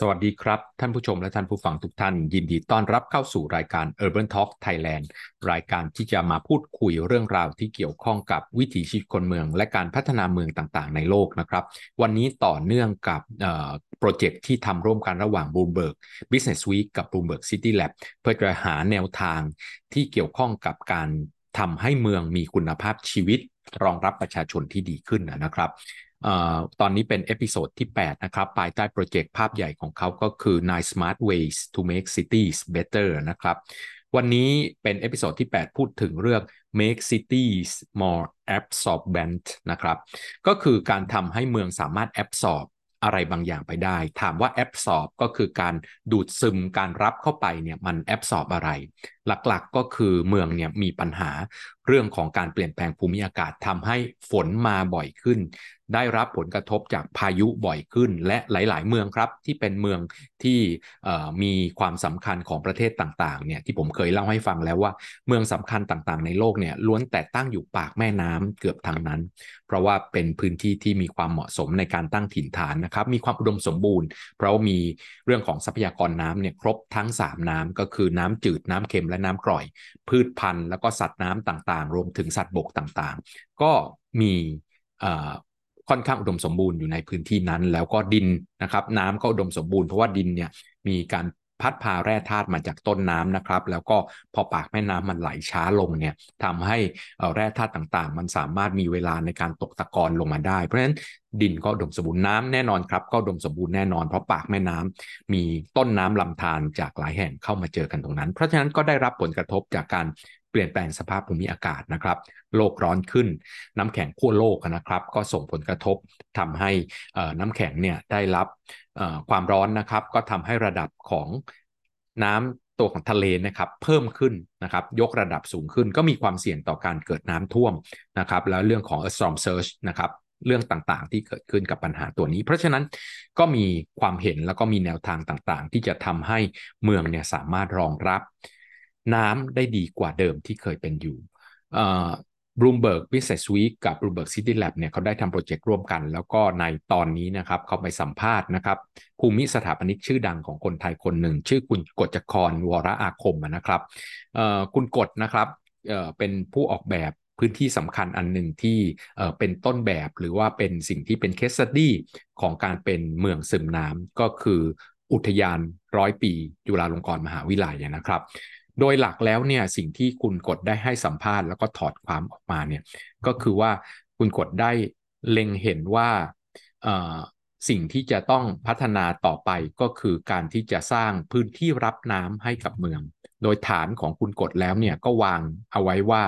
สวัสดีครับ ท่านผู้ชมและท่านผู้ฟังทุกท่าน ยินดีต้อนรับเข้าสู่รายการ Urban Talk Thailand รายการที่จะมาพูดคุยเรื่องราวที่เกี่ยวข้องกับวิถีชีวิตคนเมือง และการพัฒนาเมืองต่างๆ ในโลกนะครับ วันนี้ต่อเนื่องกับโปรเจกต์ที่ทำร่วมกันระหว่าง Bloomberg Business Week กับ Bloomberg City Lab เพื่อจะหาแนวทางที่เกี่ยวข้องกับการทำให้เมืองมีคุณภาพชีวิตรองรับประชาชนที่ดีขึ้นนะครับ ตอนนี้เป็น episode ที่ 8 นะครับ ภายใต้โปรเจกต์ภาพใหญ่ของเขาก็คือ Nine Smart Ways to Make Cities Better นะครับ วันนี้เป็น episode ที่ 8 พูดถึงเรื่อง Make Cities More Absorbent นะครับ ก็คือการทำให้เมืองสามารถ absorb อะไรบางอย่างไปได้ ถามว่า absorb ก็คือการดูดซึมการรับเข้าไปเนี่ยมัน absorb อะไร หลักๆก็คือเมืองเนี่ยมีปัญหาเรื่องของการเปลี่ยนแปลงภูมิอากาศทำให้ฝนมาบ่อยขึ้น ได้รับผลกระทบจากพายุบ่อยขึ้น และหลาย ๆ เมืองครับ ที่เป็นเมืองที่มีความสำคัญของประเทศต่างๆเนี่ยที่ผมเคยเล่าให้ฟังแล้วว่าเมืองสำคัญต่างๆ ในโลกเนี่ยล้วนแต่ตั้งอยู่ปากแม่น้ำเกือบทางนั้น เพราะว่าเป็นพื้นที่ที่มีความเหมาะสมในการตั้งถิ่นฐานนะครับมีความอุดมสมบูรณ์ เพราะมีเรื่องของทรัพยากรน้ำเนี่ยครบทั้ง 3 น้ำก็คือน้ำจืดน้ำเค็มและน้ำกร่อย พืชพันธุ์แล้วก็สัตว์น้ำต่างๆ รวมถึงสัตว์บกต่างๆ ก็มี ค่อนข้างอุดมสมบูรณ์อยู่ในพื้นที่นั้น แล้วก็ดินนะครับ น้ำก็อุดมสมบูรณ์เพราะว่าดินเนี่ยมีการ พัดพาแร่ธาตุมาจากต้นน้ำนะครับ แล้วก็พอปากแม่น้ำมันไหลช้าลงเนี่ยทำให้แร่ธาตุต่างๆ มันสามารถมีเวลาในการตกตะกอนลงมาได้ เพราะฉะนั้นดินก็ดมสมบูรณ์น้ำแน่นอนครับ ก็ดมสมบูรณ์แน่นอนเพราะปากแม่น้ำมีต้นน้ำลำธารจากหลายแห่งเข้ามาเจอกันตรงนั้น เพราะฉะนั้นก็ได้รับผลกระทบจากการเปลี่ยนแปลงสภาพภูมิอากาศนะครับ โลกร้อนขึ้น น้ำแข็งขั้วโลกนะครับ ก็ส่งผลกระทบทำให้น้ำแข็งเนี่ยได้รับ ความร้อนนะครับ ก็ทำให้ระดับของน้ำตัวของทะเลนะครับเพิ่มขึ้นนะครับยกระดับสูงขึ้น ก็มีความเสี่ยงต่อการเกิดน้ำท่วมนะครับแล้วเรื่องของ storm surge นะครับเรื่องต่างๆ ที่เกิดขึ้นกับปัญหาตัวนี้ เพราะฉะนั้นก็มีความเห็นแล้วก็มีแนวทางต่างๆ ที่จะทำให้เมืองเนี่ยสามารถรองรับ น้ำได้ดีกว่าเดิมที่เคยเป็นอยู่ Bloomberg Business Week กับ Bloomberg City Lab เนี่ยเขาได้ทำโปรเจกต์ร่วมกัน แล้วก็ในตอนนี้นะครับเขาไปสัมภาษณ์นะครับภูมิสถาปนิกชื่อดังของคนไทยคนหนึ่ง ชื่อคุณกฎจกรวรอาคมนะครับคุณกฎนะครับเป็นผู้ออกแบบพื้นที่สำคัญอันหนึ่งที่เป็นต้นแบบหรือว่าเป็นสิ่งที่เป็นเคสสตี้ของการเป็นเมืองซึมน้ำก็คืออุทยานร้อยปีจุฬาลงกรณ์มหาวิทยาลัยนะครับ โดยหลักแล้วเนี่ยสิ่งที่คุณกดได้ให้สัมภาษณ์แล้วก็ถอดความออกมาเนี่ยก็คือว่าคุณกดได้เล็งเห็นว่าสิ่งที่จะต้องพัฒนาต่อไปก็คือการที่จะสร้างพื้นที่รับน้ำให้กับเมือง โดยฐานของคุณกดแล้วเนี่ยก็วางเอาไว้ว่า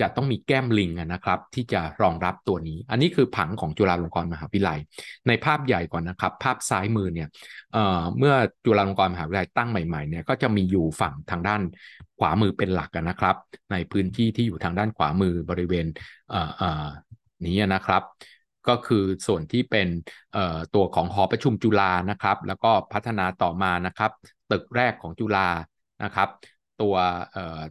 จะต้องมีแก้มลิงนะครับ ที่จะรองรับตัวนี้ อันนี้คือผังของจุฬาลงกรณ์มหาวิทยาลัย ในภาพใหญ่ก่อนนะครับ ภาพซ้ายมือเนี่ยเเมื่อจุฬาลงกรณ์มหาวิทยาลัยตั้งใหม่ๆเนี่ยก็จะมีอยู่ฝั่งทางด้านขวามือเป็นหลักนะครับ ในพื้นที่ที่อยู่ทางด้านขวามือบริเวณนี้นะครับก็คือส่วนที่เป็นตัวของหอประชุมจุฬานะครับ แล้วก็พัฒนาต่อมานะครับ ตึกแรกของจุฬานะครับ ตัว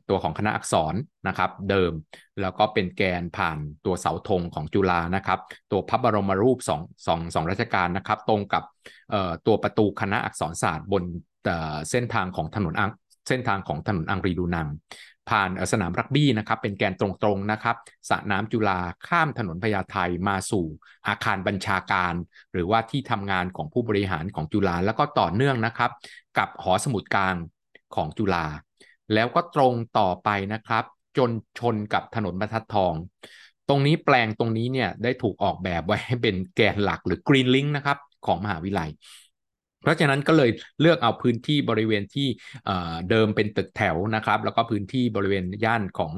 ตัวของคณะอักษรนะครับเดิม แล้วก็เป็นแกนผ่านตัวเสาธงของจุฬานะครับ ตัวพระบรมรูปสองสองสองราชการนะครับ ตรงกับตัวประตูคณะอักษรศาสตร์บนเส้นทางของถนนอังเส้นทางของถนนอังรีดูนัง ผ่านสนามรักบี้นะครับ เป็นแกนตรงๆนะครับสระน้ำจุฬาข้ามถนนพญาไทมาสู่อาคารบัญชาการ หรือว่าที่ทำงานของผู้บริหารของจุฬาแล้วก็ต่อเนื่องนะครับ กับหอสมุดกลางของจุฬา แล้วก็ตรงต่อไปนะครับ จนชนกับถนนบรรทัดทอง ตรงนี้แปลงตรงนี้เนี่ยได้ถูกออกแบบไว้ให้เป็นแกนหลักหรือกรีนลิงก์นะครับของมหาวิทยาลัย เพราะฉะนั้นก็เลยเลือกเอาพื้นที่บริเวณที่เดิมเป็นตึกแถวนะครับ แล้วก็พื้นที่บริเวณย่านของ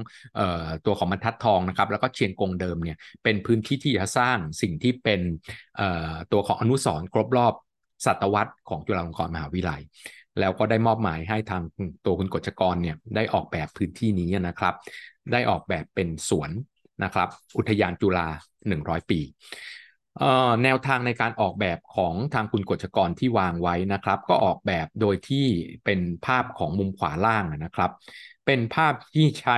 ตัวของบรรทัดทองนะครับ แล้วก็เชียงกงเดิมเนี่ยเป็นพื้นที่ที่จะสร้างสิ่งที่เป็นตัวของอนุสรณ์ครบรอบศตวรรษของจุฬาลงกรณ์มหาวิทยาลัย แล้วก็ได้มอบหมายให้ทางตัวคุณกฤษกรเนี่ยได้ออกแบบพื้นที่นี้นะครับ ได้ออกแบบเป็นสวนนะครับ อุทยานจุฬา100 ปีแนวทางในการออกแบบของทางคุณกฤษกรที่วางไว้นะครับ ก็ออกแบบโดยที่เป็นภาพของมุมขวาล่างนะครับ เป็นภาพที่ใช้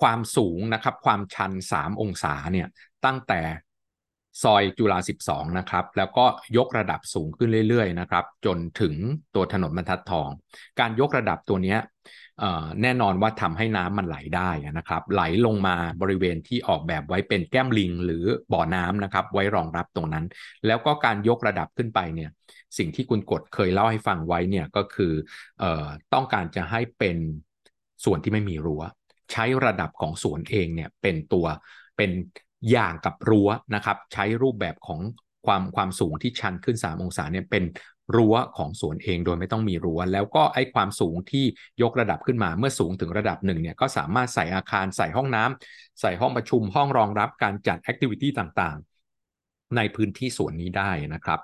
ความสูงนะครับ ความชัน 3 องศาเนี่ยตั้งแต่ ซอยจุฬา12 นะครับ แล้วก็ยกระดับสูงขึ้นเรื่อยๆนะครับ จนถึงตัวถนนบรรทัดทอง การยกระดับตัวนี้แน่นอนว่าทำให้น้ำมันไหลได้นะครับ ไหลลงมาบริเวณที่ออกแบบไว้เป็นแก้มลิง หรือบ่อน้ำนะครับ ไว้รองรับตรงนั้น แล้วก็การยกระดับขึ้นไปเนี่ย สิ่งที่คุณกดเคยเล่าให้ฟังไว้เนี่ยก็คืออต้องการจะให้เป็นส่วนที่ไม่มีรั้ว ใช้ระดับของสวนเองเนี่ยเป็นตัวเป็น อย่างกับรั้วนะครับ ใช้รูปแบบของความความสูงที่ชันขึ้น 3 องศาเนี่ยเป็นรั้วของสวนเองโดยไม่ต้องมีรั้ว แล้วก็ไอ้ความสูงที่ยกระดับขึ้นมาเมื่อสูงถึงระดับหนึ่งเนี่ยก็สามารถใส่อาคารใส่ห้องน้ำใส่ห้องประชุมห้องรองรับการจัดแอคทิวิตี้ต่างๆ ในพื้นที่สวนนี้ได้นะครับ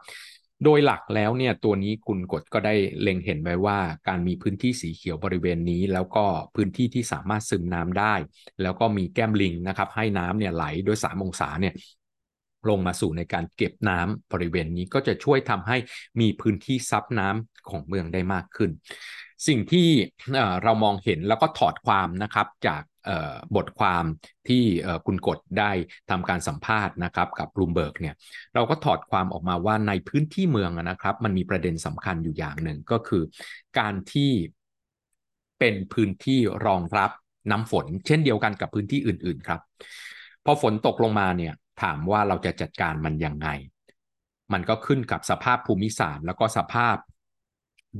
โดยหลักแล้วเนี่ยตัวนี้คุณกดก็ได้เล็งเห็นไว้ว่าการมีพื้นที่สีเขียวบริเวณนี้ แล้วก็พื้นที่ที่สามารถซึมน้ำได้ แล้วก็มีแก้มลิงนะครับให้น้ำเนี่ยไหลโดย3องศาเนี่ยลงมาสู่ในการเก็บน้ำบริเวณนี้ก็จะช่วยทำให้มีพื้นที่ซับน้ำของเมืองได้มากขึ้น สิ่งที่เรามองเห็นแล้วก็ถอดความนะครับจาก บทความที่คุณกดได้ทำการสัมภาษณ์นะครับกับบลูมเบิร์กเนี่ยเราก็ถอดความออกมาว่าในพื้นที่เมืองนะครับ มันมีประเด็นสำคัญอยู่อย่างหนึ่งก็คือ การที่เป็นพื้นที่รองรับน้ำฝน เช่นเดียวกันกับพื้นที่อื่น ๆครับพอฝนตกลงมาเนี่ยถามว่าเราจะจัดการมันยังไง มันก็ขึ้นกับสภาพภูมิศาสตร์ แล้วก็สภาพ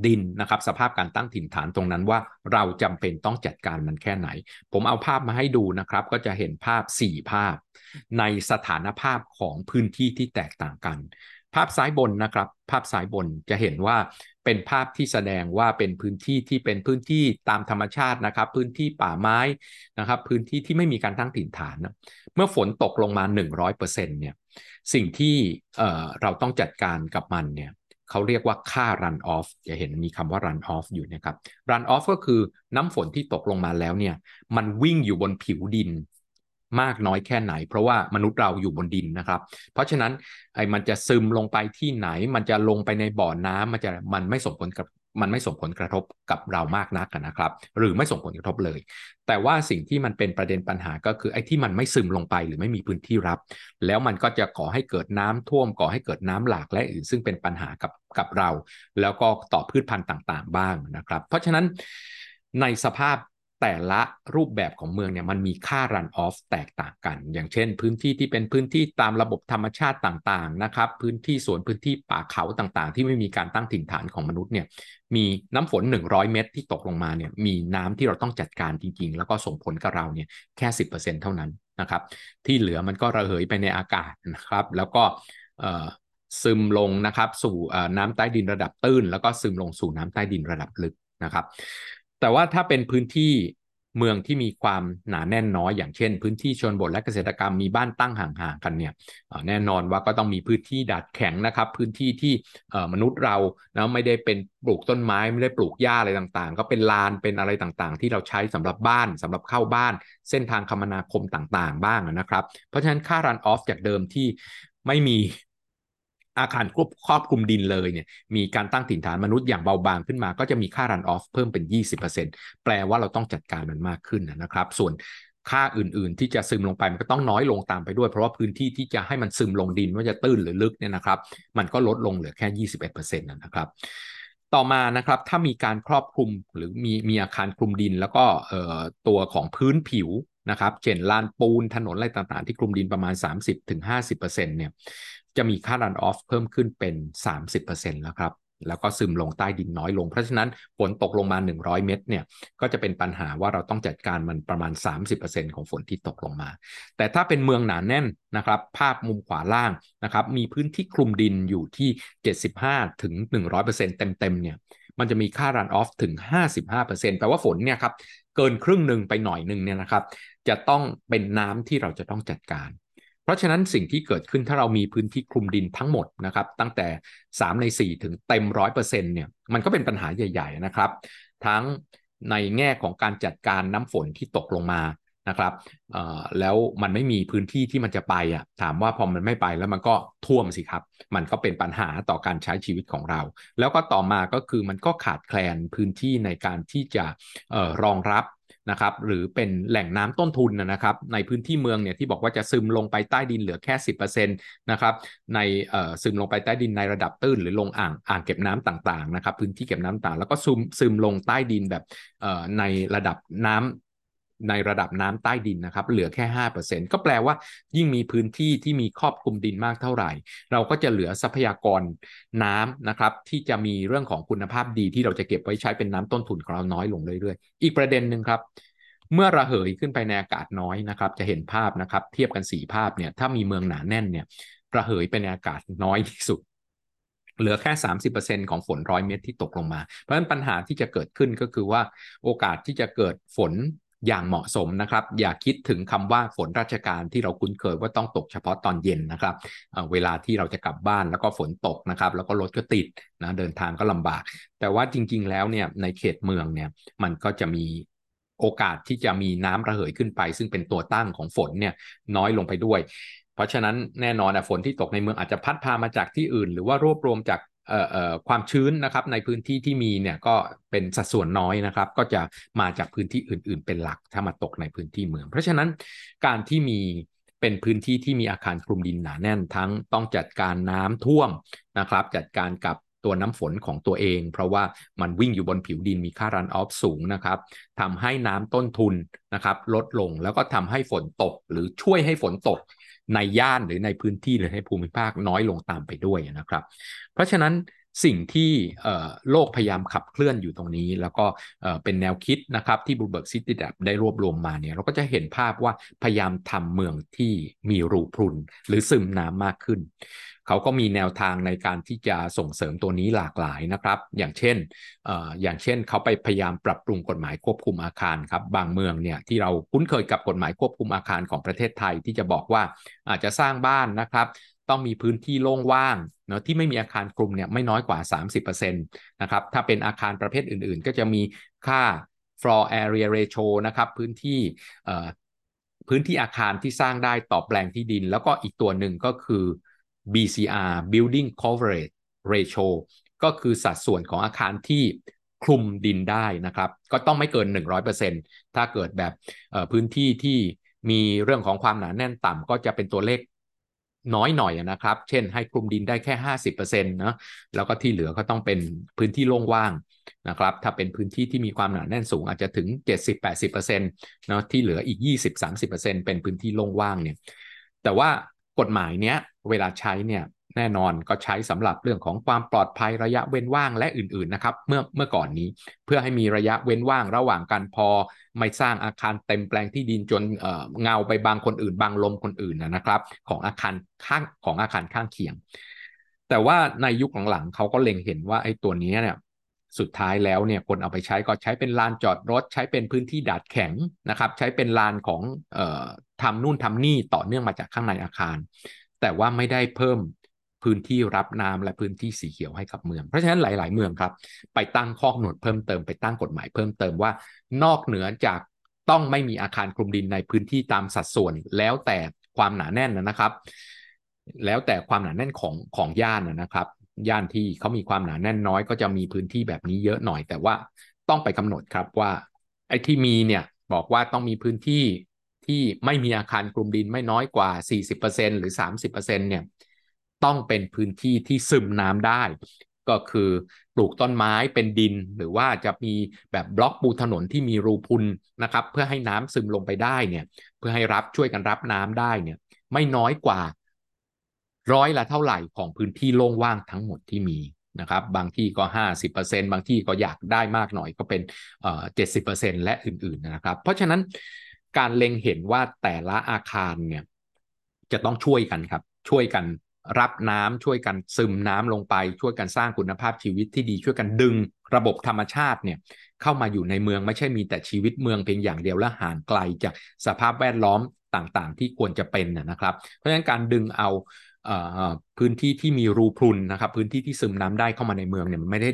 ดินนะครับสภาพการตั้งถิ่นฐานตรงนั้นว่าเราจำเป็นต้องจัดการมันแค่ไหน ผมเอาภาพมาให้ดูนะครับ ก็จะเห็นภาพ 4 ภาพ ในสถานภาพของพื้นที่ที่แตกต่างกัน ภาพซ้ายบนนะครับ ภาพซ้ายบนจะเห็นว่าเป็นภาพที่แสดงว่าเป็นพื้นที่ที่เป็นพื้นที่ตามธรรมชาตินะครับ พื้นที่ป่าไม้นะครับ พื้นที่ที่ไม่มีการตั้งถิ่นฐานเมื่อฝนตกลงมา 100%เนี่ยสิ่งที่เราต้องจัดการกับมันเนี่ย เขาเรียกว่าค่า run off จะเห็นมีคำว่า run off อยู่นะครับ run off ก็คือน้ำฝนที่ตกลงมาแล้วเนี่ย มันวิ่งอยู่บนผิวดินมากน้อยแค่ไหน เพราะว่ามนุษย์เราอยู่บนดินนะครับ เพราะฉะนั้นไอ้มันจะซึมลงไปที่ไหน มันจะลงไปในบ่อน้ำมันจะมันไม่ส่งผลกับ มันไม่ส่งผลกระทบกับเรามากนักนะครับ หรือไม่ส่งผลกระทบเลย แต่ว่าสิ่งที่มันเป็นประเด็นปัญหาก็คือไอ้ที่มันไม่ซึมลงไปหรือไม่มีพื้นที่รับ แล้วมันก็จะก่อให้เกิดน้ำท่วมก่อให้เกิดน้ำหลากและอื่นซึ่งเป็นปัญหากับกับเรา แล้วก็ต่อพืชพันธุ์ต่าง ๆ บ้างนะครับ เพราะฉะนั้นในสภาพ แต่ละรูปแบบของเมืองเนี่ยมันมีค่า run off แตกต่างกัน อย่างเช่น พื้นที่ที่เป็นพื้นที่ตามระบบธรรมชาติต่างๆนะครับพื้นที่สวนพื้นที่ป่าเขาต่างๆ ที่ไม่มีการตั้งถิ่นฐานของมนุษย์เนี่ยมีน้ำฝน 100 เม็ดที่ตกลงมาเนี่ยมีน้ำที่เราต้องจัดการจริง ๆ แล้วก็ส่งผลกับเราเนี่ยแค่ 10%เท่านั้นนะครับที่เหลือมันก็ระเหยไปในอากาศนะครับ แล้วก็ซึมลงนะครับสู่น้ำใต้ดินระดับตื้น แล้วก็ซึมลงสู่น้ำใต้ดินระดับลึกนะครับ แต่ว่าถ้าเป็นพื้นที่เมืองที่มีความหนาแน่นน้อย อย่างเช่น พื้นที่ชนบทและเกษตรกรรมมีบ้านตั้งห่างๆกันเนี่ยแน่นอนว่าก็ต้องมีพื้นที่ดัดแข็งนะครับ พื้นที่ที่มนุษย์เรานะไม่ได้เป็นปลูกต้นไม้ไม่ได้ปลูกหญ้าอะไรต่างๆ ก็เป็นลานเป็นอะไรต่างๆ ที่เราใช้สำหรับบ้านสำหรับเข้าบ้าน เส้นทางคมนาคมต่างๆ บ้างนะครับ เพราะฉะนั้นค่ารันออฟจากเดิมที่ไม่มี อาคารควบครอบคลุมดินเลยเนี่ยมีการตั้งถิ่นฐานมนุษย์อย่างเบาบางขึ้นมา ก็จะมีค่ารันออฟเพิ่มเป็น 20%แปลว่าเราต้องจัดการมันมากขึ้นนะครับ ส่วนค่าอื่นๆ ที่จะซึมลงไปมันก็ต้องน้อยลงตามไปด้วย เพราะว่าพื้นที่ที่จะให้มันซึมลงดินว่าจะตื้นหรือลึกเนี่ยนะครับ มันก็ลดลงเหลือแค่ 21%นะครับต่อมานะครับถ้ามีการครอบคลุมหรือมีมีอาคารคลุมดิน แล้วก็ตัวของพื้นผิวนะครับเช่นลานปูนถนนอะไรต่างๆ ที่คลุมดินประมาณ 30-50%เนี่ย จะมีค่า run off เพิ่มขึ้นเป็น 30%แล้วครับ แล้วก็ซึมลงใต้ดินน้อยลง เพราะฉะนั้นฝนตกลงมา 100 เมตรเนี่ยก็จะเป็นปัญหาว่าเราต้องจัดการมันประมาณ 30%ของฝนที่ตกลงมา แต่ถ้าเป็นเมืองหนาแน่นนะครับ ภาพมุมขวาล่างนะครับ มีพื้นที่คลุมดินอยู่ที่ 75ถึง100%เต็มๆเนี่ยมันจะมีค่า run off ถึง 55%แปลว่าฝนเนี่ยครับเกินครึ่งหนึ่งไปหน่อยหนึ่งเนี่ยนะครับ จะต้องเป็นน้ำที่เราจะต้องจัดการ เพราะฉะนั้นสิ่งที่เกิดขึ้นถ้าเรามีพื้นที่คลุมดินทั้งหมดนะครับตั้งแต่ 3 ใน 4 ถึงเต็มร้อยเปอร์เซ็นต์เนี่ยมันก็เป็นปัญหาใหญ่ๆนะครับ ทั้งในแง่ของการจัดการน้ำฝนที่ตกลงมานะครับแล้วมันไม่มีพื้นที่ที่มันจะไปอะถามว่าพอมันไม่ไปแล้วมันก็ท่วมสิครับ มันก็เป็นปัญหาต่อการใช้ชีวิตของเรา แล้วก็ต่อมาก็คือมันก็ขาดแคลนพื้นที่ในการที่จะรองรับ นะครับหรือเป็นแหล่งน้ำต้นทุนนะครับในพื้นที่เมืองเนี่ยที่บอกว่าจะซึมลงไปใต้ดินเหลือแค่ 10%นะครับในซึมลงไปใต้ดินในระดับตื้น หรือลงอ่างอ่างเก็บน้ำต่างๆนะครับพื้นที่เก็บน้ำต่างแล้วก็ซึมซึมลงใต้ดินแบบในระดับน้ำ ในระดับน้ำใต้ดินนะครับเหลือแค่ 5%ก็แปลว่ายิ่งมีพื้นที่ที่มีครอบคลุมดินมากเท่าไหร่ เราก็จะเหลือทรัพยากรน้ำนะครับที่จะมีเรื่องของคุณภาพดีที่เราจะเก็บไว้ใช้เป็นน้ำต้นทุนของเราน้อยลงเรื่อยๆ อีกประเด็นหนึ่งครับเมื่อระเหยขึ้นไปในอากาศน้อยนะครับ จะเห็นภาพนะครับ เทียบกันสีภาพเนี่ยถ้ามีเมืองหนาแน่นเนี่ยระเหยไปในอากาศน้อยที่สุด เหลือแค่ 30%ของฝนร้อยเม็ดที่ตกลงมา เพราะฉะนั้นปัญหาที่จะเกิดขึ้นก็คือว่าโอกาสที่จะเกิดฝน อย่างเหมาะสมนะครับ อย่าคิดถึงคำว่าฝนราชการที่เราคุ้นเคยว่าต้องตกเฉพาะตอนเย็นนะครับเวลาที่เราจะกลับบ้านแล้วก็ฝนตกนะครับ แล้วก็รถก็ติดนะเดินทางก็ลำบาก แต่ว่าจริง ๆ แล้วเนี่ยในเขตเมืองเนี่ยมันก็จะมีโอกาสที่จะมีน้ำระเหยขึ้นไป ซึ่งเป็นตัวตั้งของฝนเนี่ยน้อยลงไปด้วย เพราะฉะนั้นแน่นอนฝนที่ตกในเมืองอาจจะพัดพามาจากที่อื่น หรือว่ารวบรวมจาก ความชื้นนะครับในพื้นที่ที่มีเนี่ยก็เป็นสัดส่วนน้อยนะครับ ก็จะมาจากพื้นที่อื่น ๆ เป็นหลักถ้ามาตกในพื้นที่เมือง เพราะฉะนั้นการที่มีเป็นพื้นที่ที่มีอาคารคลุมดินหนาแน่นทั้งต้องจัดการน้ำท่วมนะครับ จัดการกับตัวน้ำฝนของตัวเอง เพราะว่ามันวิ่งอยู่บนผิวดินมีค่ารันออฟสูงนะครับทำให้น้ำต้นทุนนะครับลดลงแล้วก็ทำให้ฝนตกหรือช่วยให้ฝนตก ในย่านหรือในพื้นที่หรือในภูมิภาคน้อยลงตามไปด้วยนะครับ เพราะฉะนั้น สิ่งที่โลกพยายามขับเคลื่อนอยู่ตรงนี้ แล้วก็เป็นแนวคิดนะครับที่ Bloomberg CityLab ได้รวบรวมมาเนี่ยเราก็จะเห็นภาพว่าพยายามทำเมืองที่มีรูพรุน หรือซึมน้ำมากขึ้นเขาก็มีแนวทางในการที่จะส่งเสริมตัวนี้หลากหลายนะครับ อย่างเช่นออย่างเช่นเขาไปพยายามปรับปรุงกฎหมายควบคุมอาคารครับ บางเมืองเนี่ยที่เราคุ้นเคยกับกฎหมายควบคุมอาคารของประเทศไทยที่จะบอกว่าอาจจะสร้างบ้านนะครับ ต้องมีพื้นที่โล่งว่าง เนาะที่ไม่มีอาคารกลุ่มเนี่ยไม่น้อยกว่า 30%นะครับถ้าเป็นอาคารประเภทอื่นๆ ก็จะมีค่า floor area ratio นะครับพื้นที่พื้นที่อาคารที่สร้างได้ต่อแปลงที่ดิน แล้วก็อีกตัวหนึ่งก็คือ BCR Building Coverage Ratio ก็คือสัดส่วนของอาคารที่คลุมดินได้นะครับ ก็ต้องไม่เกิน 100%ถ้าเกิดแบบพื้นที่ที่มีเรื่องของความหนาแน่นต่ำก็จะเป็นตัวเลข น้อยหน่อยนะครับ เช่น ให้คลุมดินได้แค่ 50%นะแล้วก็ที่เหลือก็ต้องเป็นพื้นที่โล่งว่างนะครับ ถ้าเป็นพื้นที่ที่มีความหนาแน่นสูงอาจจะถึง 70-80%นะที่เหลืออีก 20-30%เป็นพื้นที่โล่งว่างเนี่ยแต่ว่ากฎหมายเนี้ยเวลาใช้เนี่ย แน่นอนก็ใช้สำหรับเรื่องของความปลอดภัยระยะเว้นว่างและอื่นๆนะครับเมื่อเมื่อก่อนนี้ เพื่อให้มีระยะเว้นว่างระหว่างกันพอ ไม่สร้างอาคารเต็มแปลงที่ดินจนเเงาไปบางคนอื่น บางลมคนอื่นนะครับ ของอาคารข้างของอาคารข้างเคียง แต่ว่าในยุคหลังๆเขาก็เล็งเห็นว่าไอ้ตัวนี้เนี่ยสุดท้ายแล้วเนี่ยคนเอาไปใช้ก็ใช้เป็นลานจอดรถ ใช้เป็นพื้นที่ดาดแข็งนะครับ ใช้เป็นลานของออทำนู่นทำนี่ต่อเนื่องมาจากข้างในอาคาร แต่ว่าไม่ได้เพิ่ม พื้นที่รับน้ำและพื้นที่สีเขียวให้กับเมือง เพราะฉะนั้นหลาย ๆ เมืองครับ ไปตั้งข้อกำหนดเพิ่มเติมไปตั้งกฎหมายเพิ่มเติมว่า นอกเหนือจากต้องไม่มีอาคารคลุมดินในพื้นที่ตามสัดส่วน แล้วแต่ความหนาแน่นนะครับ แล้วแต่ความหนาแน่นของของย่านนะครับย่านที่เขามีความหนาแน่นน้อยก็จะมีพื้นที่แบบนี้เยอะหน่อย แต่ว่าต้องไปกำหนดครับว่า ไอ้ที่มีเนี่ยบอกว่าต้องมีพื้นที่ที่ไม่มีอาคารกลุ่มดินไม่น้อยกว่า 40%หรือ 30%เนี่ย ต้องเป็นพื้นที่ที่ซึมน้ำได้ ก็คือปลูกต้นไม้เป็นดิน หรือว่าจะมีแบบบล็อกปูถนนที่มีรูพุนนะครับ เพื่อให้น้ำซึมลงไปได้เนี่ย เพื่อให้รับช่วยกันรับน้ำได้เนี่ย ไม่น้อยกว่าร้อยละเท่าไหร่ของพื้นที่โล่งว่างทั้งหมดที่มีนะครับ บางที่ก็ 50%บางที่ก็อยากได้มากหน่อยก็เป็นเอ่อ70%และอื่นๆนะครับ เพราะฉะนั้นการเล็งเห็นว่าแต่ละอาคารเนี่ยจะต้องช่วยกันครับ ช่วยกัน รับน้ำช่วยกันซึมน้ำลงไป ช่วยกันสร้างคุณภาพชีวิตที่ดีช่วยกันดึง ระบบธรรมชาติเนี่ยเข้ามาอยู่ในเมืองไม่ใช่มีแต่ชีวิตเมืองเพียงอย่างเดียวและห่างไกลจากสภาพแวดล้อมต่างๆ ที่ควรจะเป็นนะครับ เพราะฉะนั้นการดึงเอา พื้นที่ที่มีรูพรุนนะครับ พื้นที่ที่ซึมน้ำได้เข้ามาในเมืองเนี่ยมันไม่ได้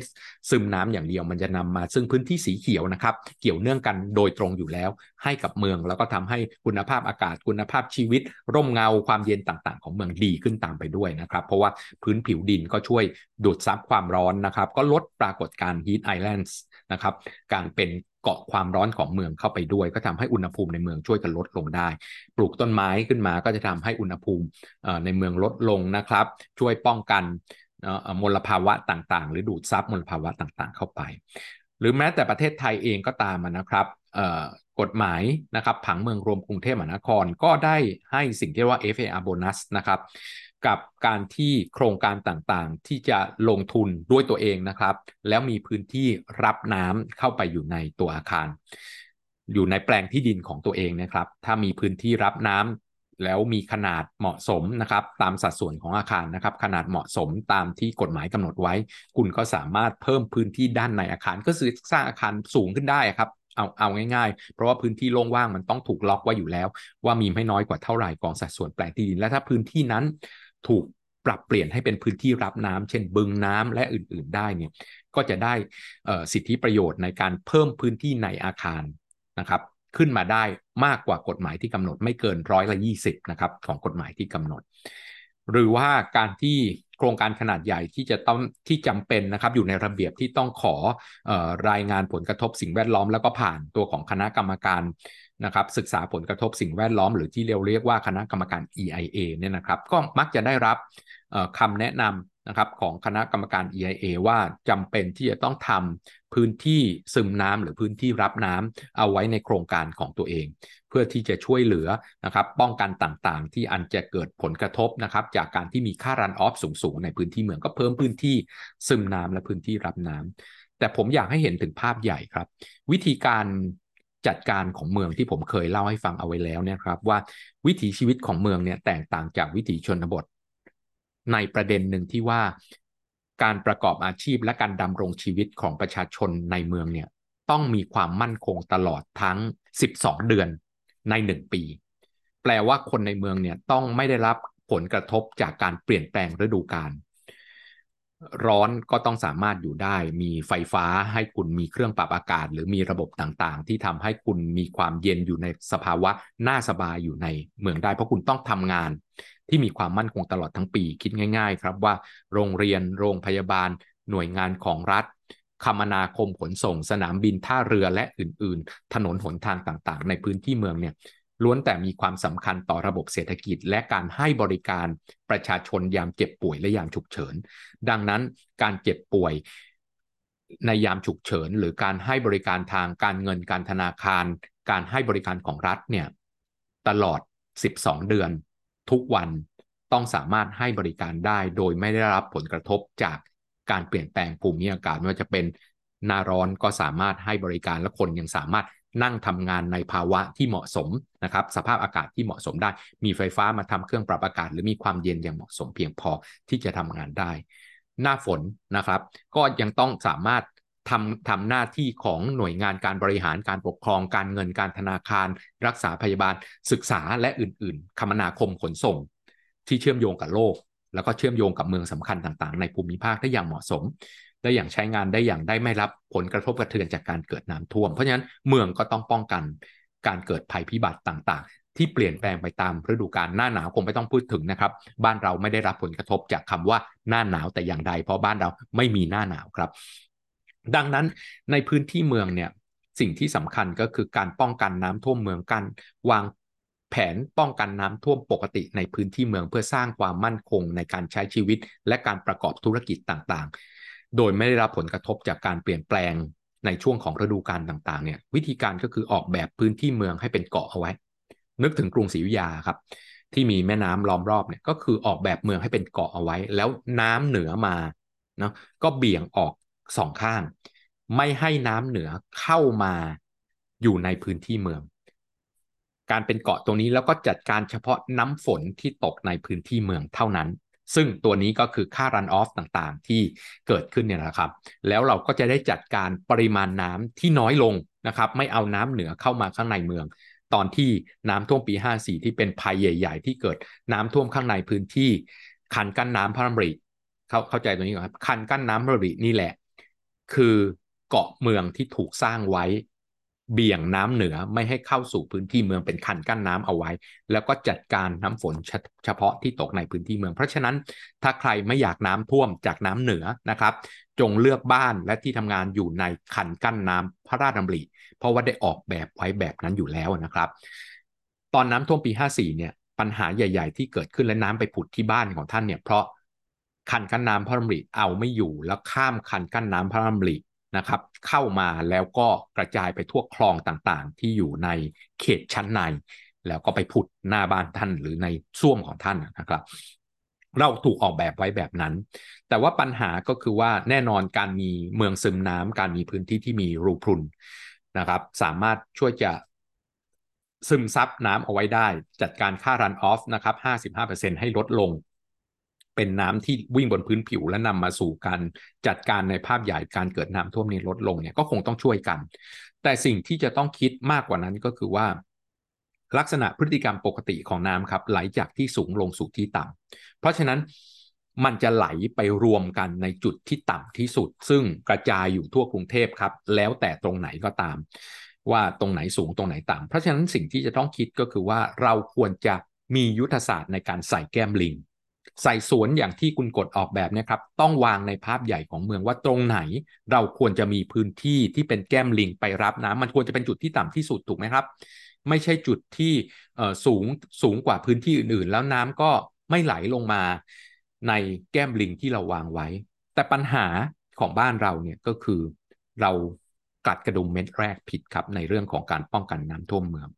ซึมน้ำอย่างเดียวมันจะนำมา ซึ่งพื้นที่สีเขียวนะครับ เกี่ยวเนื่องกันโดยตรงอยู่แล้ว ให้กับเมืองแล้วก็ทำให้คุณภาพอากาศคุณภาพชีวิต ร่มเงาความเย็นต่างๆ ของเมืองดีขึ้นตามไปด้วยนะครับ เพราะว่าพื้นผิวดินก็ช่วยดูดซับความร้อนนะครับ ก็ลดปรากฏการณ์ heat islands นะครับการเป็น เกาะความร้อนของเมืองเข้าไปด้วย ก็ทำให้อุณหภูมิในเมืองช่วยกันลดลงได้ ปลูกต้นไม้ขึ้นมาก็จะทำให้อุณหภูมิในเมืองลดลงนะครับ ช่วยป้องกันมลภาวะต่างๆ หรือดูดซับมลภาวะต่างๆ เข้าไป หรือแม้แต่ประเทศไทยเองก็ตามนะครับกฎหมายนะครับผังเมืองรวมกรุงเทพมหานครก็ได้ให้สิ่งที่เรียกว่า FAR bonus นะครับ กับการที่โครงการต่างๆ ที่จะลงทุนด้วยตัวเองนะครับ แล้วมีพื้นที่รับน้ำเข้าไปอยู่ในตัวอาคาร อยู่ในแปลงที่ดินของตัวเองนะครับ ถ้ามีพื้นที่รับน้ำแล้วมีขนาดเหมาะสมนะครับ ตามสัดส่วนของอาคารนะครับ ขนาดเหมาะสมตามที่กฎหมายกำหนดไว้ คุณก็สามารถเพิ่มพื้นที่ด้านในอาคาร ก็คือสร้างอาคารสูงขึ้นได้ครับเอาเอาง่ายๆ เพราะว่าพื้นที่โล่งว่างมันต้องถูกล็อกไว้อยู่แล้ว ว่ามีไม่น้อยกว่าเท่าไหร่กองสัดส่วนแปลงที่ดิน และถ้าพื้นที่นั้น ถูกปรับเปลี่ยนให้เป็นพื้นที่รับน้ำเช่นบึงน้ำและอื่น ๆ ได้เนี่ยก็จะได้สิทธิประโยชน์ในการเพิ่มพื้นที่ในอาคารนะครับ ขึ้นมาได้มากกว่ากฎหมายที่กำหนดไม่เกินร้อยละยี่สิบนะครับของกฎหมายที่กำหนด หรือว่าการที่โครงการขนาดใหญ่ที่จะต้องที่จำเป็นนะครับอยู่ในระเบียบที่ต้องขออรายงานผลกระทบสิ่งแวดล้อม แล้วก็ผ่านตัวของคณะกรรมการ นะครับศึกษาผลกระทบสิ่งแวดล้อม หรือที่เรียกเรียกว่าคณะกรรมการ EIA เนี่ยนะครับก็มักจะได้รับคำแนะนำนะครับของคณะกรรมการ EIA ว่าจำเป็นที่จะต้องทำพื้นที่ซึมน้ำหรือพื้นที่รับน้ำเอาไว้ในโครงการของตัวเอง เพื่อที่จะช่วยเหลือนะครับป้องกันต่างๆ ที่อันจะเกิดผลกระทบนะครับจากการที่มีค่ารันออฟสูงๆ ในพื้นที่เมืองก็เพิ่มพื้นที่ซึมน้ำและพื้นที่รับน้ำแต่ผมอยากให้เห็นถึงภาพใหญ่ครับ วิธีการ จัดการของเมืองที่ผมเคยเล่าให้ฟังเอาไว้แล้วเนี่ยครับ ว่าวิถีชีวิตของเมืองเนี่ยแตกต่างจากวิถีชนบท ในประเด็นหนึ่งที่ว่าการประกอบอาชีพและการดำรงชีวิตของประชาชนในเมืองเนี่ยต้องมีความมั่นคงตลอดทั้ง 12 เดือนใน 1 ปี แปลว่าคนในเมืองเนี่ยต้องไม่ได้รับผลกระทบจากการเปลี่ยนแปลงฤดูกาล ร้อนก็ต้องสามารถอยู่ได้ มีไฟฟ้าให้คุณมีเครื่องปรับอากาศ หรือมีระบบต่างๆ ที่ทำให้คุณมีความเย็นอยู่ในสภาวะน่าสบายอยู่ในเมืองได้ เพราะคุณต้องทำงานที่มีความมั่นคงตลอดทั้งปีคิดง่าย ๆ ครับว่าโรงเรียนโรงพยาบาล หน่วยงานของรัฐ คมนาคมขนส่ง สนามบินท่าเรือและอื่น ๆ ถนนหนทางต่างๆ ในพื้นที่เมืองเนี่ย ล้วนแต่มีความสำคัญต่อระบบเศรษฐกิจ และการให้บริการประชาชนยามเจ็บป่วยและยามฉุกเฉิน ดังนั้นการเจ็บป่วยในยามฉุกเฉิน หรือการให้บริการทางการเงินการธนาคาร การให้บริการของรัฐเนี่ยตลอด 12 เดือน ทุกวันต้องสามารถให้บริการได้โดยไม่ได้รับผลกระทบจากการเปลี่ยนแปลงภูมิอากาศไม่ว่าจะเป็นหน้าร้อนก็สามารถให้บริการและคนยังสามารถ นั่งทำงานในภาวะที่เหมาะสมนะครับสภาพอากาศที่เหมาะสมได้ มีไฟฟ้ามาทำเครื่องปรับอากาศ หรือมีความเย็นอย่างเหมาะสมเพียงพอที่จะทำงานได้ หน้าฝนนะครับ ก็ยังต้องสามารถทำทำหน้าที่ของหน่วยงานการบริหารการปกครองการเงินการธนาคาร รักษาพยาบาล ศึกษาและอื่น ๆ คมนาคมขนส่ง ที่เชื่อมโยงกับโลก แล้วก็เชื่อมโยงกับเมืองสำคัญต่างๆ ในภูมิภาคได้อย่างเหมาะสม ได้อย่างใช้งานได้อย่างได้ไม่รับผลกระทบกระเทือนจากการเกิดน้ำท่วม เพราะฉะนั้นเมืองก็ต้องป้องกันการเกิดภัยพิบัติต่างๆ ที่เปลี่ยนแปลงไปตามฤดูกาลหน้าหนาวคงไม่ต้องพูดถึงนะครับ บ้านเราไม่ได้รับผลกระทบจากคำว่าหน้าหนาวแต่อย่างใด เพราะบ้านเราไม่มีหน้าหนาวครับ ดังนั้นในพื้นที่เมืองเนี่ยสิ่งที่สำคัญก็คือการป้องกันน้ำท่วมเมืองกันวาง แผนป้องกันน้ำท่วมปกติในพื้นที่เมืองเพื่อสร้างความมั่นคงในการใช้ชีวิต และการประกอบธุรกิจต่างๆ โดยไม่ได้รับผลกระทบจากการเปลี่ยนแปลงในช่วงของฤดูกาลต่างๆเนี่ยวิธีการก็คือออกแบบพื้นที่เมืองให้เป็นเกาะเอาไว้ นึกถึงกรุงศรีอยุธยาครับ ที่มีแม่น้ำล้อมรอบเนี่ยก็คือออกแบบเมืองให้เป็นเกาะเอาไว้ แล้วน้ำเหนือมาเนาะก็เบี่ยงออกสองข้าง ไม่ให้น้ำเหนือเข้ามาอยู่ในพื้นที่เมือง การเป็นเกาะตรงนี้แล้วก็จัดการเฉพาะน้ำฝนที่ตกในพื้นที่เมืองเท่านั้น ซึ่งตัวนี้ก็คือค่า run off ต่างๆ ที่เกิดขึ้นเนี่ยนะครับ แล้วเราก็จะได้จัดการปริมาณน้ำที่น้อยลงนะครับ ไม่เอาน้ำเหนือเข้ามาข้างในเมืองตอนที่น้ำท่วมปี 54 ที่เป็นภัยใหญ่ ๆ ที่เกิดน้ำท่วมข้างในพื้นที่ คันกั้นน้ำพระรมริเข้าเข้าใจตรงนี้ครับ คันกั้นน้ำพระรมรินี่แหละ คือเกาะเมืองที่ถูกสร้างไว้ เบี่ยงน้ำเหนือไม่ให้เข้าสู่พื้นที่เมืองเป็นคันกั้นน้ำเอาไว้ แล้วก็จัดการน้ำฝนเฉพาะที่ตกในพื้นที่เมือง เพราะฉะนั้นถ้าใครไม่อยากน้ำท่วมจากน้ำเหนือนะครับ จงเลือกบ้านและที่ทำงานอยู่ในคันกั้นน้ำพระราชดำริ เพราะว่าได้ออกแบบไว้แบบนั้นอยู่แล้วนะครับ ตอนน้ำท่วมปี 54 เนี่ยปัญหาใหญ่ ๆ ที่เกิดขึ้นและน้ำไปผุดที่บ้านของท่านเนี่ยเพราะคันกั้นน้ำพระราชดำริเอาไม่อยู่แล้วข้ามคันกั้นน้ำพระราชดำริ นะครับเข้ามาแล้วก็กระจายไปทั่วคลองต่างๆ ที่อยู่ในเขตชั้นใน แล้วก็ไปผุดหน้าบ้านท่านหรือในส้วมของท่านนะครับ เราถูกออกแบบไว้แบบนั้น แต่ว่าปัญหาก็คือว่าแน่นอนการมีเมืองซึมน้ำการมีพื้นที่ที่มีรูพรุนนะครับ สามารถช่วยจะซึมซับน้ำเอาไว้ได้ จัดการค่ารันออฟนะครับ 55%ให้ลดลง เป็นน้ำที่วิ่งบนพื้นผิวและนำมาสู่การจัดการในภาพใหญ่การเกิดน้ำท่วมนี้ลดลงเนี่ยก็คงต้องช่วยกัน แต่สิ่งที่จะต้องคิดมากกว่านั้นก็คือว่า ลักษณะพฤติกรรมปกติของน้ำครับไหลจากที่สูงลงสู่ที่ต่ำเพราะฉะนั้นมันจะไหลไปรวมกันในจุดที่ต่ำที่สุด ซึ่งกระจายอยู่ทั่วกรุงเทพครับ แล้วแต่ตรงไหนก็ตาม ว่าตรงไหนสูงตรงไหนต่ำเพราะฉะนั้นสิ่งที่จะต้องคิดก็คือว่าเราควรจะมียุทธศาสตร์ในการใส่แก้มลิง ใส่สวนอย่างที่คุณกดออกแบบนี่ยครับ ต้องวางในภาพใหญ่ของเมืองว่าตรงไหน เราควรจะมีพื้นที่ที่เป็นแก้มลิงไปรับน้ำมันควรจะเป็นจุดที่ต่ำที่สุดถูกไหมครับ ไม่ใช่จุดที่สูงสูงกว่าพื้นที่อื่นๆ แล้วน้ำก็ไม่ไหลลงมาในแก้มลิงที่เราวางไว้ แต่ปัญหาของบ้านเราเนี่ยก็คือเรากัดกระดุมเม็ดแรกผิดครับในเรื่องของการป้องกันน้ำท่วมเมือง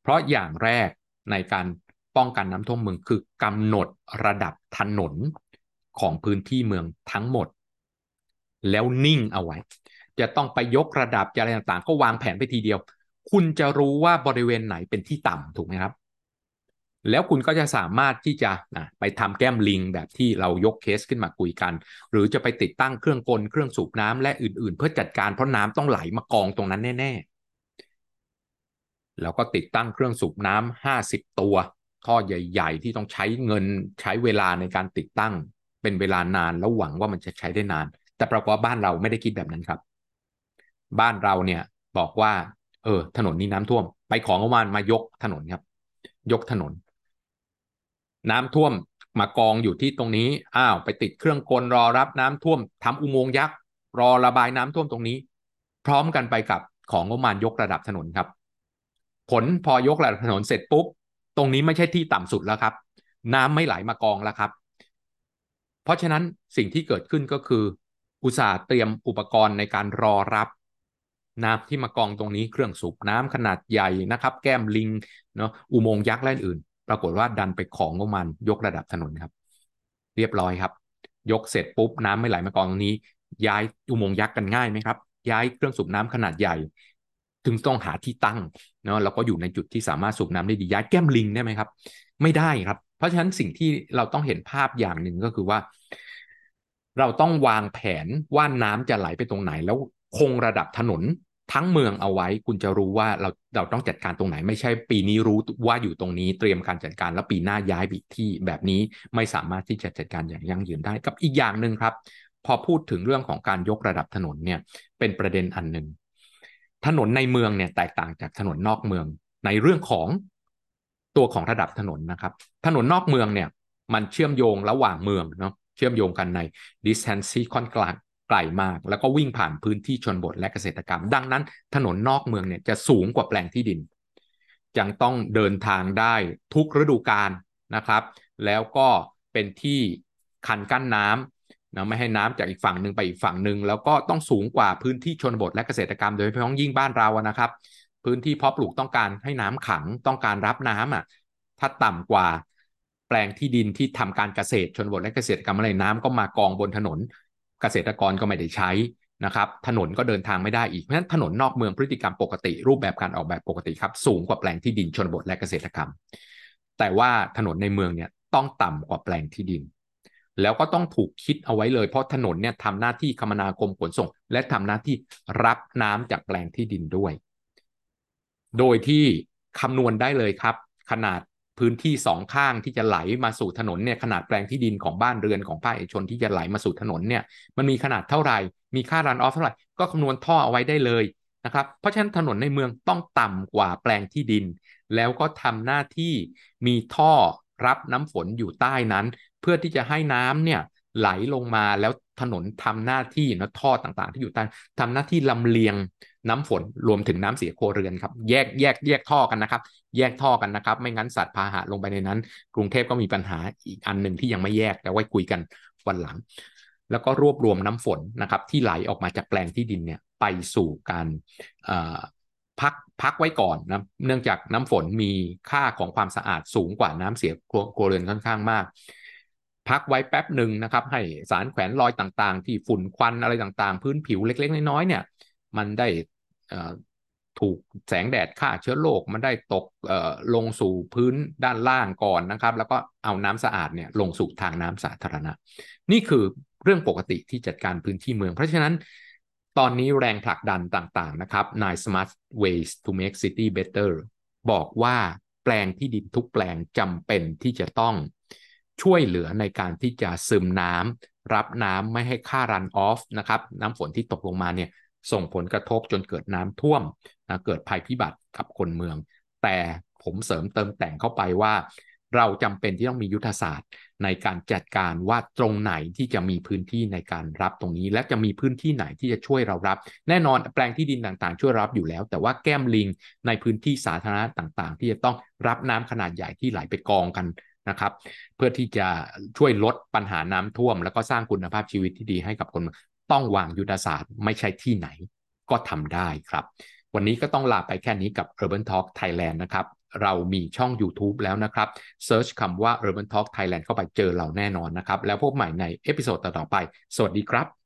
เพราะอย่างแรกในการ ป้องกันน้ำท่วมเมืองคือกำหนดระดับถนนของพื้นที่เมืองทั้งหมด แล้วนิ่งเอาไว้ จะต้องไปยกระดับอะไรต่างๆ ก็วางแผนไปทีเดียว คุณจะรู้ว่าบริเวณไหนเป็นที่ต่ำถูกไหมครับ แล้วคุณก็จะสามารถที่จะะไปทำแก้มลิงแบบที่เรายกเคสขึ้นมาคุยกัน หรือจะไปติดตั้งเครื่องกลเครื่องสูบน้ำและอื่นๆ เพื่อจัดการเพราะน้ำต้องไหลมากองตรงนั้นแน่ ๆ แล้วก็ติดตั้งเครื่องสูบน้ำห้าสิบตัว ท่อใหญ่ ๆ ที่ต้องใช้เงินใช้เวลาในการติดตั้ง เป็นเวลานานแล้วหวังว่ามันจะใช้ได้นาน แต่ปรากฏว่าบ้านเราไม่ได้คิดแบบนั้นครับ บ้านเราเนี่ยบอกว่า เออ ถนนนี้น้ำท่วม ไปของงบประมาณมายกถนนครับ ยกถนน น้ำท่วมมากองอยู่ที่ตรงนี้ อ้าว ไปติดเครื่องกลรอรับน้ำท่วมทำอุโมงค์ยักษ์ รอระบายน้ำท่วมตรงนี้ พร้อมกันไปกับของงบประมาณยกระดับถนนครับ ผลพอยกระดับถนนเสร็จปุ๊บ ตรงนี้ไม่ใช่ที่ต่ำสุดแล้วครับ น้ำไม่ไหลมากองแล้วครับ เพราะฉะนั้นสิ่งที่เกิดขึ้นก็คือ อุตสาห์เตรียมอุปกรณ์ในการรอรับ น้ำที่มากองตรงนี้เครื่องสูบน้ำขนาดใหญ่นะครับ แก้มลิงเนาะอุโมงยักษ์และอื่น ปรากฏว่าดันไปของงมันยกระดับถนนครับ เรียบร้อยครับ ยกเสร็จปุ๊บน้ำไม่ไหลมากองตรงนี้ ย้ายอุโมงยักษ์กันง่ายไหมครับ ย้ายเครื่องสูบน้ำขนาดใหญ่ ถึงต้องหาที่ตั้งเนาะแล้วก็อยู่ในจุดที่สามารถสูบน้ำได้ดีย้ายแก้มลิงได้ไหมครับ ไม่ได้ครับ เพราะฉะนั้นสิ่งที่เราต้องเห็นภาพอย่างหนึ่งก็คือว่า เราต้องวางแผนว่าน้ำจะไหลไปตรงไหน แล้วคงระดับถนนทั้งเมืองเอาไว้ คุณจะรู้ว่าเราเราต้องจัดการตรงไหน ไม่ใช่ปีนี้รู้ว่าอยู่ตรงนี้เตรียมการจัดการแล้วปีหน้าย้ายไปที่แบบนี้ไม่สามารถที่จะจัดการอย่างยั่งยืนได้กับอีกอย่างหนึ่งครับ พอพูดถึงเรื่องของการยกระดับถนนเนี่ยเป็นประเด็นอันหนึ่ง ถนนในเมืองเนี่ยแตกต่างจากถนนนอกเมือง ในเรื่องของตัวของระดับถนนนะครับ ถนนนอกเมืองเนี่ย มันเชื่อมโยงระหว่างเมืองเนาะเชื่อมโยงกันใน distance ที่ค่อนข้างไกลมาก แล้วก็วิ่งผ่านพื้นที่ชนบทและเกษตรกรรม ดังนั้น ถนนนอกเมืองเนี่ยจะสูงกว่าแปลงที่ดินยังต้องเดินทางได้ทุกฤดูกาลนะครับ แล้วก็เป็นที่คันกั้นน้ำ นะไม่ให้น้ำจากอีกฝั่งหนึ่งไปอีกฝั่งหนึ่งแล้วก็ต้องสูงกว่าพื้นที่ชนบทและเกษตรกรรมโดยเฉพาะยิ่งบ้านเรานะครับ พื้นที่เพาะปลูกต้องการให้น้ำขังต้องการรับน้ำอะถ้าต่ำกว่าแปลงที่ดินที่ทำการเกษตรชนบทและเกษตรกรรมอะไรน้ำก็มากองบนถนน เกษตรกรก็ไม่ได้ใช้นะครับ ถนนก็เดินทางไม่ได้อีกเพราะฉะนั้นถนนนอกเมืองพฤติกรรมปกติ รูปแบบการออกแบบปกติครับสูงกว่าแปลงที่ดินชนบทและเกษตรกรรม แต่ว่าถนนในเมืองเนี่ยต้องต่ำกว่าแปลงที่ดิน แล้วก็ต้องถูกคิดเอาไว้เลย เพราะถนนเนี่ยทำหน้าที่คมนาคมขนส่ง และทำหน้าที่รับน้ำจากแปลงที่ดินด้วย โดยที่คำนวณได้เลยครับ ขนาดพื้นที่สองข้างที่จะไหลมาสู่ถนนเนี่ยขนาดแปลงที่ดินของบ้านเรือนของภาคเอกชนที่จะไหลมาสู่ถนนเนี่ยมันมีขนาดเท่าไหร่ มีค่ารันออฟเท่าไหร่ ก็คำนวณท่อเอาไว้ได้เลยนะครับ เพราะฉะนั้นถนนในเมืองต้องต่ำกว่าแปลงที่ดิน แล้วก็ทำหน้าที่มีท่อรับน้ำฝนอยู่ใต้นั้น เพื่อที่จะให้น้ำเนี่ยไหลลงมาแล้วถนนทำหน้าที่นะท่อต่างๆ ที่อยู่ใต้ทำหน้าที่ลำเลียงน้ำฝนรวมถึงน้ำเสียโครเรือนครับ แยกแยกแยกท่อกันนะครับ แยกท่อกันนะครับ ไม่งั้นสัตว์พาหะลงไปในนั้น กรุงเทพก็มีปัญหาอีกอันหนึ่งที่ยังไม่แยกแต่ไว้คุยกันวันหลัง แล้วก็รวบรวมน้ำฝนนะครับ ที่ไหลออกมาจากแปลงที่ดินเนี่ยไปสู่การพักพักไว้ก่อนนะเนื่องจากน้ำฝนมีค่าของความสะอาดสูงกว่าน้ำเสียโครเรือนค่อนข้างมาก พักไว้แป๊บหนึ่งนะครับ ให้สารแขวนรอยต่างๆ ที่ฝุ่นควันอะไรต่างๆ พื้นผิวเล็กๆ น้อยๆเนี่ย มันได้ถูกแสงแดดฆ่าเชื้อโรคมันได้ตกลงสู่พื้นด้านล่างก่อนนะครับ แล้วก็เอาน้ำสะอาดเนี่ยลงสู่ทางน้ำสาธารณะ นี่คือเรื่องปกติที่จัดการพื้นที่เมือง เพราะฉะนั้นตอนนี้แรงผลักดันต่างๆนะครับใน Smart Ways to Make City Better บอกว่าแปลงที่ดินทุกแปลงจำเป็นที่จะต้อง ช่วยเหลือในการที่จะซึมน้ำรับน้ำไม่ให้ค่ารันออฟนะครับน้ำฝนที่ตกลงมาเนี่ยส่งผลกระทบจนเกิดน้ำท่วมนะเกิดภัยพิบัติกับคนเมือง แต่ผมเสริมเติมแต่งเข้าไปว่า เราจำเป็นที่ต้องมียุทธศาสตร์ ในการจัดการว่าตรงไหนที่จะมีพื้นที่ในการรับตรงนี้ และจะมีพื้นที่ไหนที่จะช่วยเรารับ แน่นอนแปลงที่ดินต่างๆ ช่วยรับอยู่แล้ว แต่ว่าแก้มลิงในพื้นที่สาธารณะต่างๆ ที่จะต้องรับน้ำขนาดใหญ่ที่ไหลไปกองกัน นะครับ เพื่อที่จะช่วยลดปัญหาน้ำท่วม แล้วก็สร้างคุณภาพชีวิตที่ดีให้กับคนต้องวางยุทธศาสตร์ไม่ใช่ที่ไหนก็ทำได้ครับ วันนี้ก็ต้องลาไปแค่นี้กับ Urban Talk Thailand นะครับเรามีช่อง YouTube แล้วนะครับ search คำว่า Urban Talk Thailand เข้าไปเจอเราแน่นอนนะครับ แล้วพบใหม่ใน episode ต่อไป สวัสดีครับ